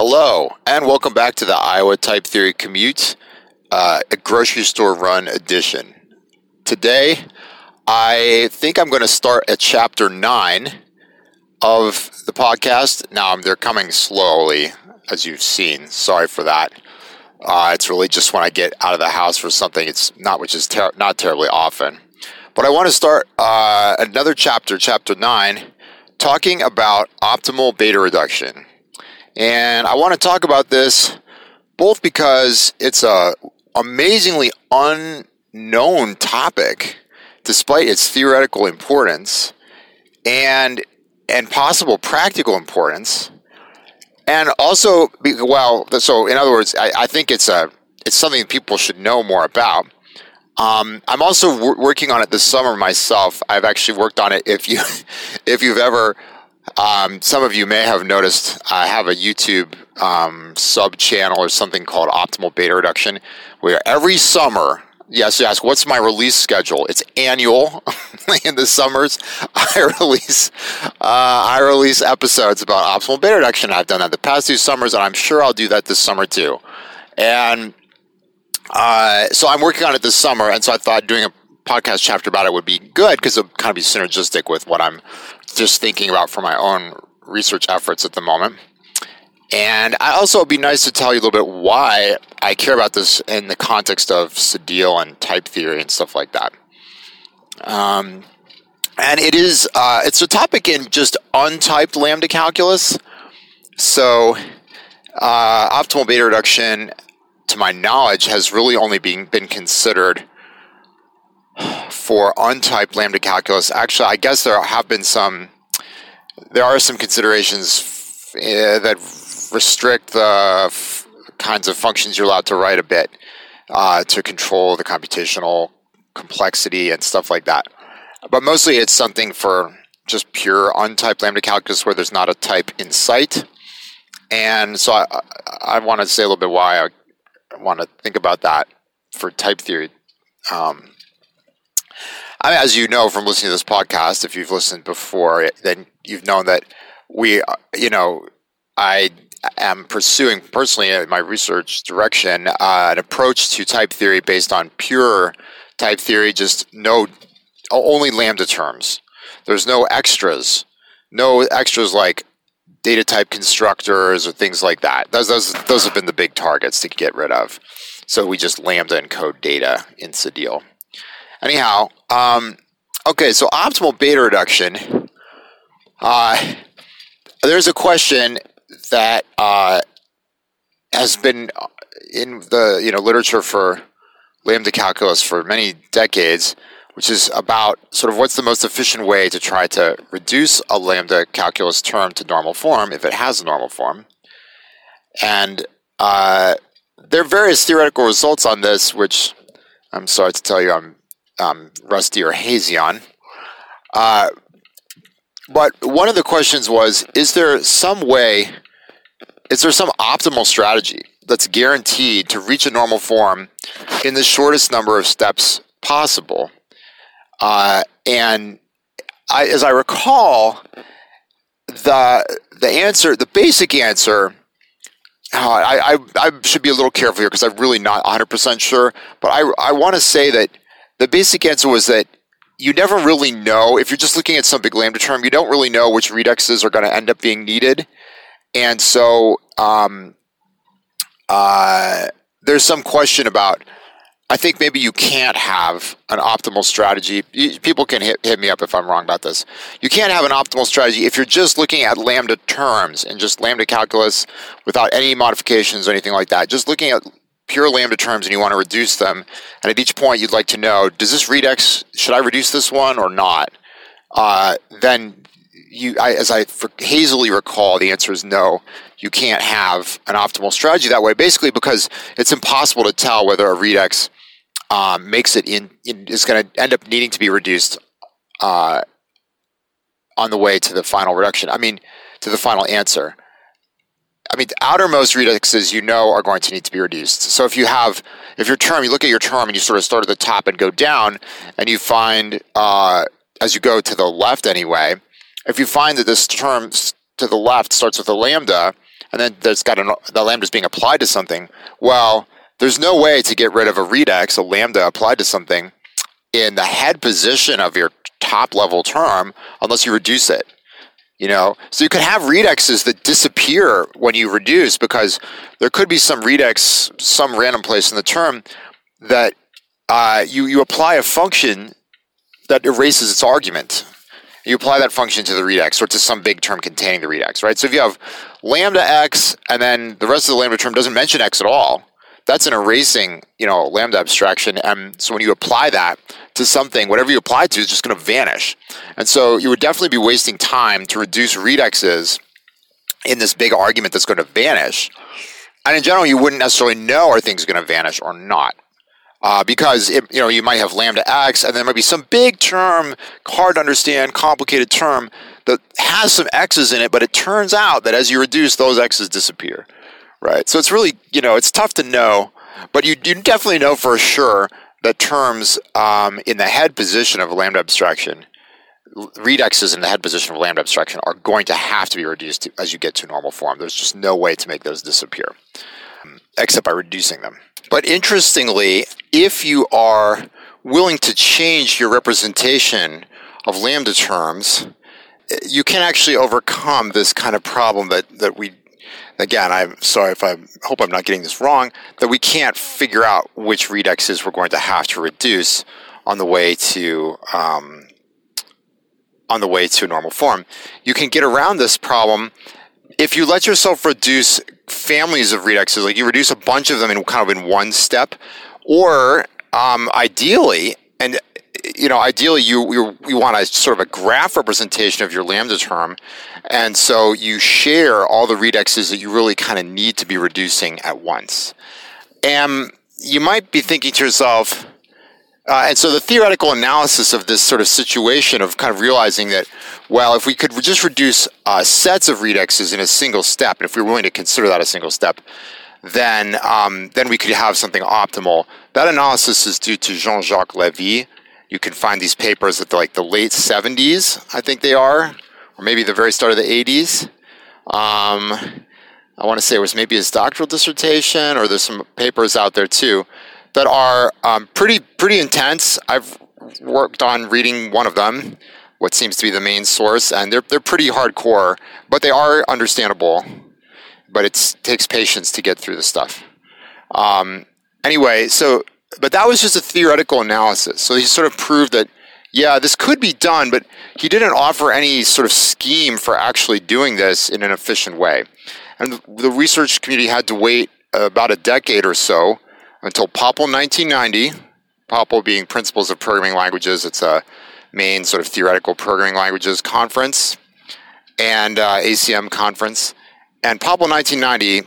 Hello, and welcome back to the Iowa Type Theory Commute, uh, a grocery store run edition. Today, I think I'm going to start at chapter 9 of the podcast. Now, they're coming slowly, as you've seen. Sorry for that. Uh, it's really just when I get out of the house for something. It's not, which is ter- not terribly often. But I want to start uh, another chapter, chapter 9, talking about optimal beta reduction. And I want to talk about this both because it's a amazingly unknown topic despite its theoretical importance and and possible practical importance. And also well so in other words I, I think it's a it's something people should know more about. Um, I'm also w- working on it this summer myself. I've actually worked on it. If you, if you've ever um, some of you may have noticed I have a YouTube um, sub channel or something called Optimal Beta Reduction, where every summer, yes, you ask, what's my release schedule? It's annual. in the summers, I release uh, I release episodes about optimal beta reduction. I've done that the past two summers, and I'm sure I'll do that this summer too. And uh, so I'm working on it this summer, and so I thought doing a podcast chapter about it would be good because it would kind of be synergistic with what I'm just thinking about for my own research efforts at the moment. And I also it'd be nice to tell you a little bit why I care about this in the context of Cedille and type theory and stuff like that. Um, and it is uh, it's a topic in just untyped lambda calculus. So uh, optimal beta reduction, to my knowledge, has really only been been considered for untyped lambda calculus. Actually, I guess there have been some, there are some considerations uh, that restrict the f- kinds of functions you're allowed to write a bit uh, to control the computational complexity and stuff like that. But mostly it's something for just pure untyped lambda calculus where there's not a type in sight. And so I, I want to say a little bit why I want to think about that for type theory. Um, I mean, as you know from listening to this podcast, if you've listened before, then you've known that we, you know, I am pursuing personally in my research direction uh, an approach to type theory based on pure type theory, just no, only lambda terms. There's no extras, no extras like data type constructors or things like that. Those, those, those have been the big targets to get rid of. So we just lambda encode data in Cedille. Anyhow, um, okay, so optimal beta reduction. Uh, there's a question that uh, has been in the you know literature for lambda calculus for many decades, which is about sort of what's the most efficient way to try to reduce a lambda calculus term to normal form if it has a normal form. And uh, there are various theoretical results on this, which I'm sorry to tell you I'm um, rusty or hazy on. Uh, but one of the questions was Is there some way, is there some optimal strategy that's guaranteed to reach a normal form in the shortest number of steps possible? Uh, and I, as I recall, the the answer, the basic answer, uh, I, I, I should be a little careful here because I'm really not 100% sure, but I, I want to say that the basic answer was that you never really know. If you're just looking at some big lambda term you don't really know which redexes are going to end up being needed. And so um, uh, there's some question about i think maybe you can't have an optimal strategy. People can hit, hit me up if i'm wrong about this. You can't have an optimal strategy if you're just looking at lambda terms and just lambda calculus without any modifications or anything like that. Just looking at pure lambda terms and you want to reduce them, and at each point you'd like to know, does this redex, should I reduce this one or not? Uh, then you, I, as I hazily recall, the answer is no. You can't have an optimal strategy that way, basically because it's impossible to tell whether a redex um, makes it in, in is going to end up needing to be reduced uh, on the way to the final reduction. I mean, to the final answer. I mean, outermost redexes you know are going to need to be reduced. So if you have, if your term, you look at your term and you sort of start at the top and go down, and you find uh, as you go to the left anyway, if you find that this term to the left starts with a lambda and then there's got an, the lambda is being applied to something. Well, there's no way to get rid of a redex, a lambda applied to something, in the head position of your top level term unless you reduce it. You know, so you could have redexes that disappear when you reduce because there could be some redex, some random place in the term that uh, you you apply a function that erases its argument. You apply that function to the redex or to some big term containing the redex, right? So if you have lambda x and then the rest of the lambda term doesn't mention x at all, that's an erasing, you know, lambda abstraction. And so when you apply that to something, whatever you apply to is just going to vanish. And so you would definitely be wasting time to reduce redexes in this big argument that's going to vanish. And in general, you wouldn't necessarily know are things going to vanish or not. Uh, because it, you know you might have lambda x, and there might be some big term, hard to understand, complicated term that has some x's in it, but it turns out that as you reduce, those x's disappear right? So it's really, you know, it's tough to know, but you, you definitely know for sure that terms um, in the head position of lambda abstraction, redexes in the head position of lambda abstraction are going to have to be reduced to, as you get to normal form. There's just no way to make those disappear except by reducing them. But interestingly, if you are willing to change your representation of lambda terms, you can actually overcome this kind of problem that, that we again, I'm sorry if I hope I'm not getting this wrong, that we can't figure out which redexes we're going to have to reduce on the way to um, on the way to normal form. You can get around this problem if you let yourself reduce families of redexes, like you reduce a bunch of them in kind of in one step, or um, ideally, and you know, ideally you, you, you want a sort of a graph representation of your lambda term. And so you share all the redexes that you really kind of need to be reducing at once. And you might be thinking to yourself, uh, and so the theoretical analysis of this sort of situation of kind of realizing that, well, if we could just reduce uh, sets of redexes in a single step, and if we were willing to consider that a single step, then um, then we could have something optimal. That analysis is due to Jean-Jacques Levy, you can find these papers at the, like the late 70s, I think they are, or maybe the very start of the 80s. Um, I want to say it was maybe his doctoral dissertation, or there's some papers out there too that are um, pretty pretty intense. I've worked on reading one of them, what seems to be the main source, and they're they're pretty hardcore, but they are understandable. But it takes patience to get through the stuff. Um, anyway, so but that was just a theoretical analysis. So he sort of proved that, yeah, this could be done, but he didn't offer any sort of scheme for actually doing this in an efficient way. And the research community had to wait about a decade or so until POPL 1990, POPL being Principles of Programming Languages, it's a main sort of theoretical programming languages conference and uh, ACM conference. And POPL 1990,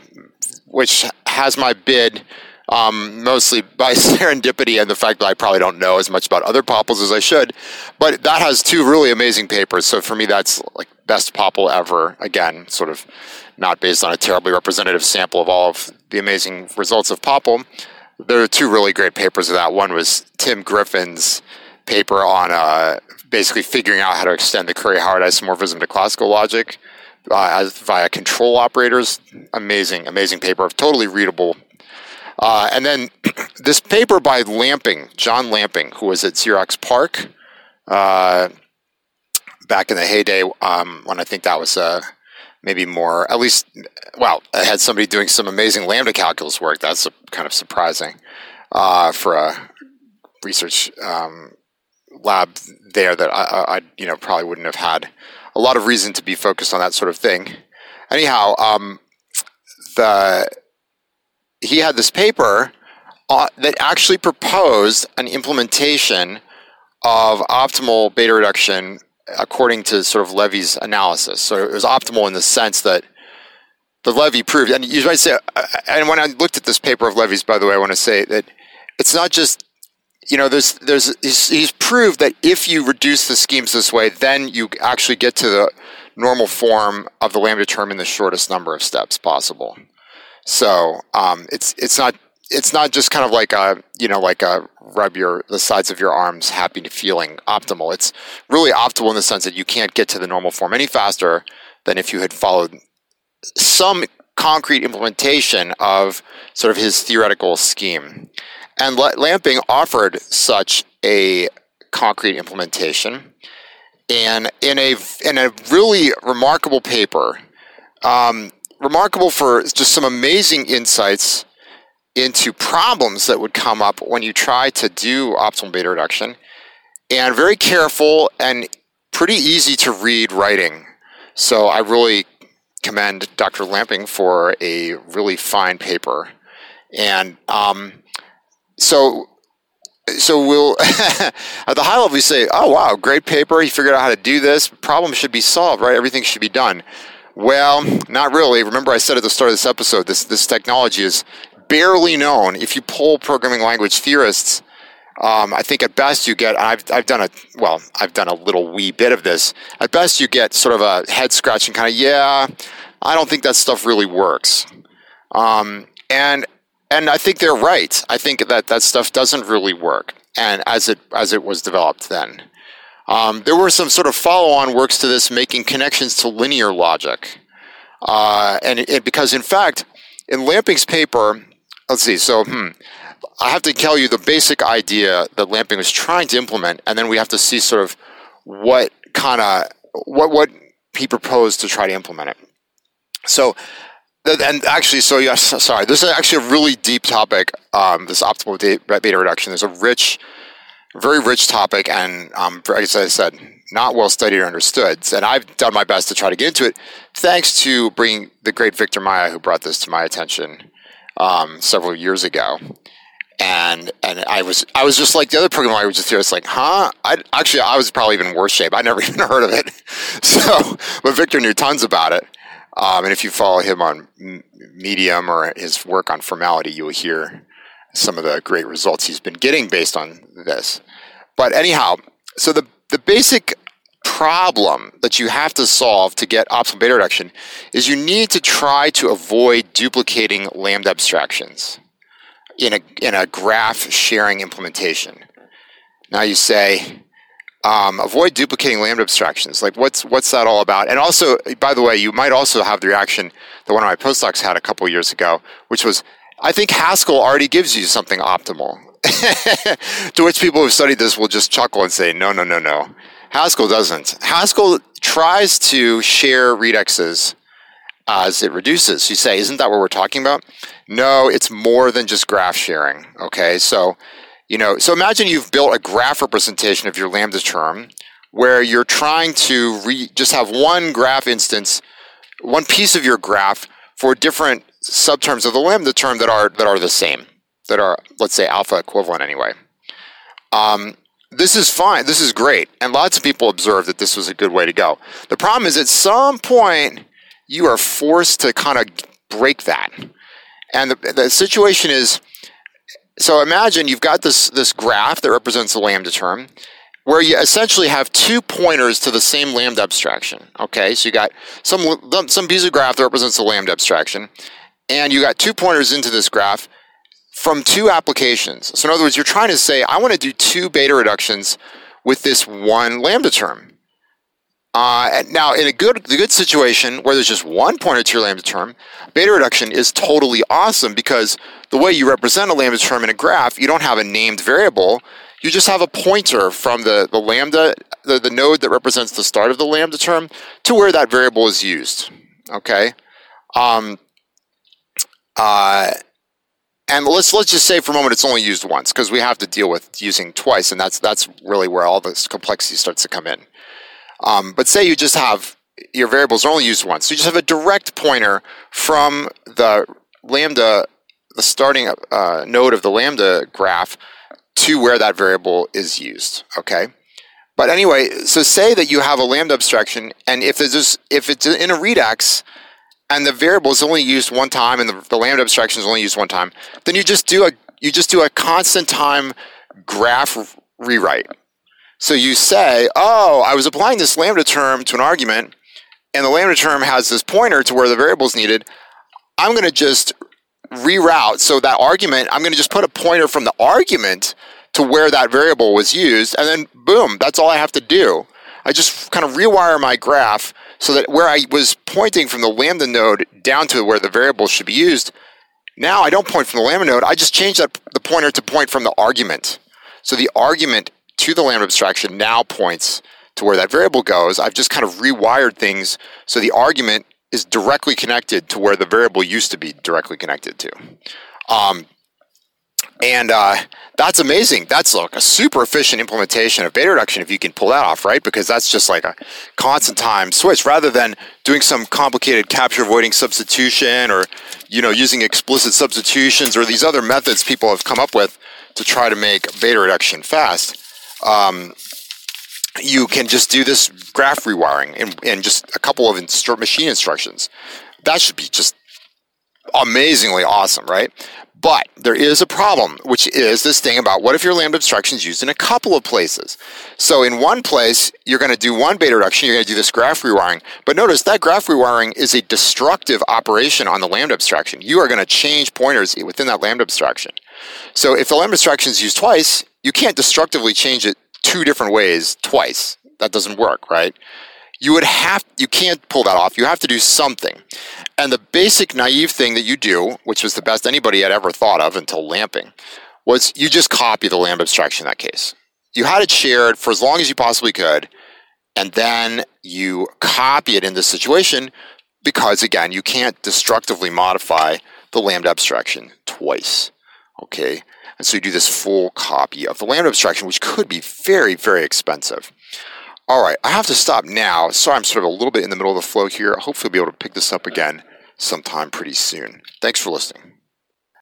which has my bid um, mostly by serendipity and the fact that I probably don't know as much about other POPLs as I should. But that has two really amazing papers. So for me, that's like best POPL ever. Again, sort of not based on a terribly representative sample of all of the amazing results of POPL. There are two really great papers of that. One was Tim Griffin's paper on uh, basically figuring out how to extend the Curry-Howard isomorphism to classical logic uh, via control operators. Amazing, amazing paper, of totally readable uh, and then this paper by Lamping, John Lamping, who was at Xerox PARC uh, back in the heyday um, when I think that was uh, maybe more, at least, well, I had somebody doing some amazing lambda calculus work. That's kind of surprising uh, for a research um, lab there that I, I, you know, probably wouldn't have had a lot of reason to be focused on that sort of thing. Anyhow, um, the he had this paper uh, that actually proposed an implementation of optimal beta reduction according to sort of Levy's analysis. So it was optimal in the sense that the Levy proved, and you might say, uh, and when I looked at this paper of Levy's, by the way, I want to say that it's not just, you know, there's, there's, he's, he's proved that if you reduce the schemes this way, then you actually get to the normal form of the lambda term in the shortest number of steps possible. So um, it's it's not it's not just kind of like a you know like a rub your the sides of your arms happy to feeling optimal. It's really optimal in the sense that you can't get to the normal form any faster than if you had followed some concrete implementation of sort of his theoretical scheme. And Lamping offered such a concrete implementation. And in a, in a really remarkable paper, um, remarkable for just some amazing insights into problems that would come up when you try to do optimal beta reduction, and very careful and pretty easy to read writing. So I really commend Dr. Lamping for a really fine paper. And um, so, so we'll at the high level we say, "Oh wow, great paper! He figured out how to do this. Problem should be solved, right? Everything should be done." Well, not really. Remember, I said at the start of this episode, this this technology is barely known. If you poll programming language theorists, um, I think at best you get. I've I've done a well. I've done a little wee bit of this. At best, you get sort of a head scratching kind of yeah. I don't think that stuff really works. Um, and and I think they're right. I think that that stuff doesn't really work. And as it as it was developed then. Um, there were some sort of follow-on works to this, making connections to linear logic, uh, and because in fact, in Lamping's paper, let's see. So, hmm, I have to tell you the basic idea that Lamping was trying to implement, and then we have to see sort of what kind of what what he proposed to try to implement it. So, and actually, so yes, sorry, this is actually a really deep topic. Um, this optimal beta reduction. There's a rich very rich topic, and um, as I said, not well studied or understood. And I've done my best to try to get into it, thanks to bringing the great Victor Maia, who brought this to my attention um, several years ago. And and I was I was just like the other programming language theorists, like, huh? I actually I was probably even worse shape. I never even heard of it. So, but Victor knew tons about it. Um, and if you follow him on Medium or his work on formality, you will hear some of the great results he's been getting based on this. But anyhow, so the, the basic problem that you have to solve to get optimal beta reduction is you need to try to avoid duplicating lambda abstractions in a, in a graph sharing implementation. Now you say, um, avoid duplicating lambda abstractions. Like, what's what's that all about? And also, by the way, you might also have the reaction that one of my postdocs had a couple years ago, which was, I think Haskell already gives you something optimal. to which people who've studied this will just chuckle and say, no, no, no, no. Haskell doesn't. Haskell tries to share redexes as it reduces. You say, isn't that what we're talking about? No, it's more than just graph sharing. Okay, so you know, so imagine you've built a graph representation of your lambda term where you're trying to re- just have one graph instance, one piece of your graph for different subterms of the lambda term that are that are the same, that are let's say alpha equivalent anyway. Um, this is fine. This is great, and lots of people observed that this was a good way to go. The problem is, at some point, you are forced to kind of break that, and the, the situation is. So imagine you've got this this graph that represents the lambda term, where you essentially have two pointers to the same lambda abstraction. Okay, so you got some some piece of graph that represents the lambda abstraction, and you got two pointers into this graph from two applications. So in other words, you're trying to say, I want to do two beta reductions with this one lambda term. Uh, now, in a good the good situation where there's just one pointer to your lambda term, beta reduction is totally awesome because the way you represent a lambda term in a graph, you don't have a named variable. You just have a pointer from the, the lambda, the, the node that represents the start of the lambda term, to where that variable is used. Okay? Um, uh, and let's let's just say for a moment it's only used once because we have to deal with using twice, and that's that's really where all this complexity starts to come in. Um, but say you just have your variables are only used once, so you just have a direct pointer from the lambda, the starting uh, node of the lambda graph, to where that variable is used. Okay. But anyway, so say that you have a lambda abstraction, and if there's if it's in a redex, and the variable is only used one time and the, the lambda abstraction is only used one time, then you just do a you just do a constant time graph rewrite. So you say, oh, I was applying this lambda term to an argument, and the lambda term has this pointer to where the variable is needed. I'm going to just reroute. So that argument, I'm going to just put a pointer from the argument to where that variable was used, and then boom, that's all I have to do. I just kind of rewire my graph So that where I was pointing from the lambda node down to where the variable should be used, now I don't point from the lambda node. I just change that the pointer to point from the argument. So the argument to the lambda abstraction now points to where that variable goes. I've just kind of rewired things so the argument is directly connected to where the variable used to be directly connected to. Um, and uh, that's amazing. That's like a super efficient implementation of beta reduction if you can pull that off, right? Because that's just like a constant time switch rather than doing some complicated capture avoiding substitution or you know using explicit substitutions or these other methods people have come up with to try to make beta reduction fast. Um, you can just do this graph rewiring in, in just a couple of instru- machine instructions. That should be just amazingly awesome, right? But there is a problem, which is this thing about what if your lambda abstraction is used in a couple of places? So in one place, you're going to do one beta reduction, you're going to do this graph rewiring. But notice that graph rewiring is a destructive operation on the lambda abstraction. You are going to change pointers within that lambda abstraction. So if the lambda abstraction is used twice, you can't destructively change it two different ways twice. That doesn't work, right? You would have you can't pull that off. You have to do something. And the basic naive thing that you do, which was the best anybody had ever thought of until lamping, was you just copy the lambda abstraction in that case. You had it shared for as long as you possibly could, and then you copy it in this situation because again, you can't destructively modify the lambda abstraction twice. Okay. And so you do this full copy of the lambda abstraction, which could be very, very expensive. All right, I have to stop now. Sorry, I'm sort of a little bit in the middle of the flow here. Hopefully, I'll be able to pick this up again sometime pretty soon. Thanks for listening.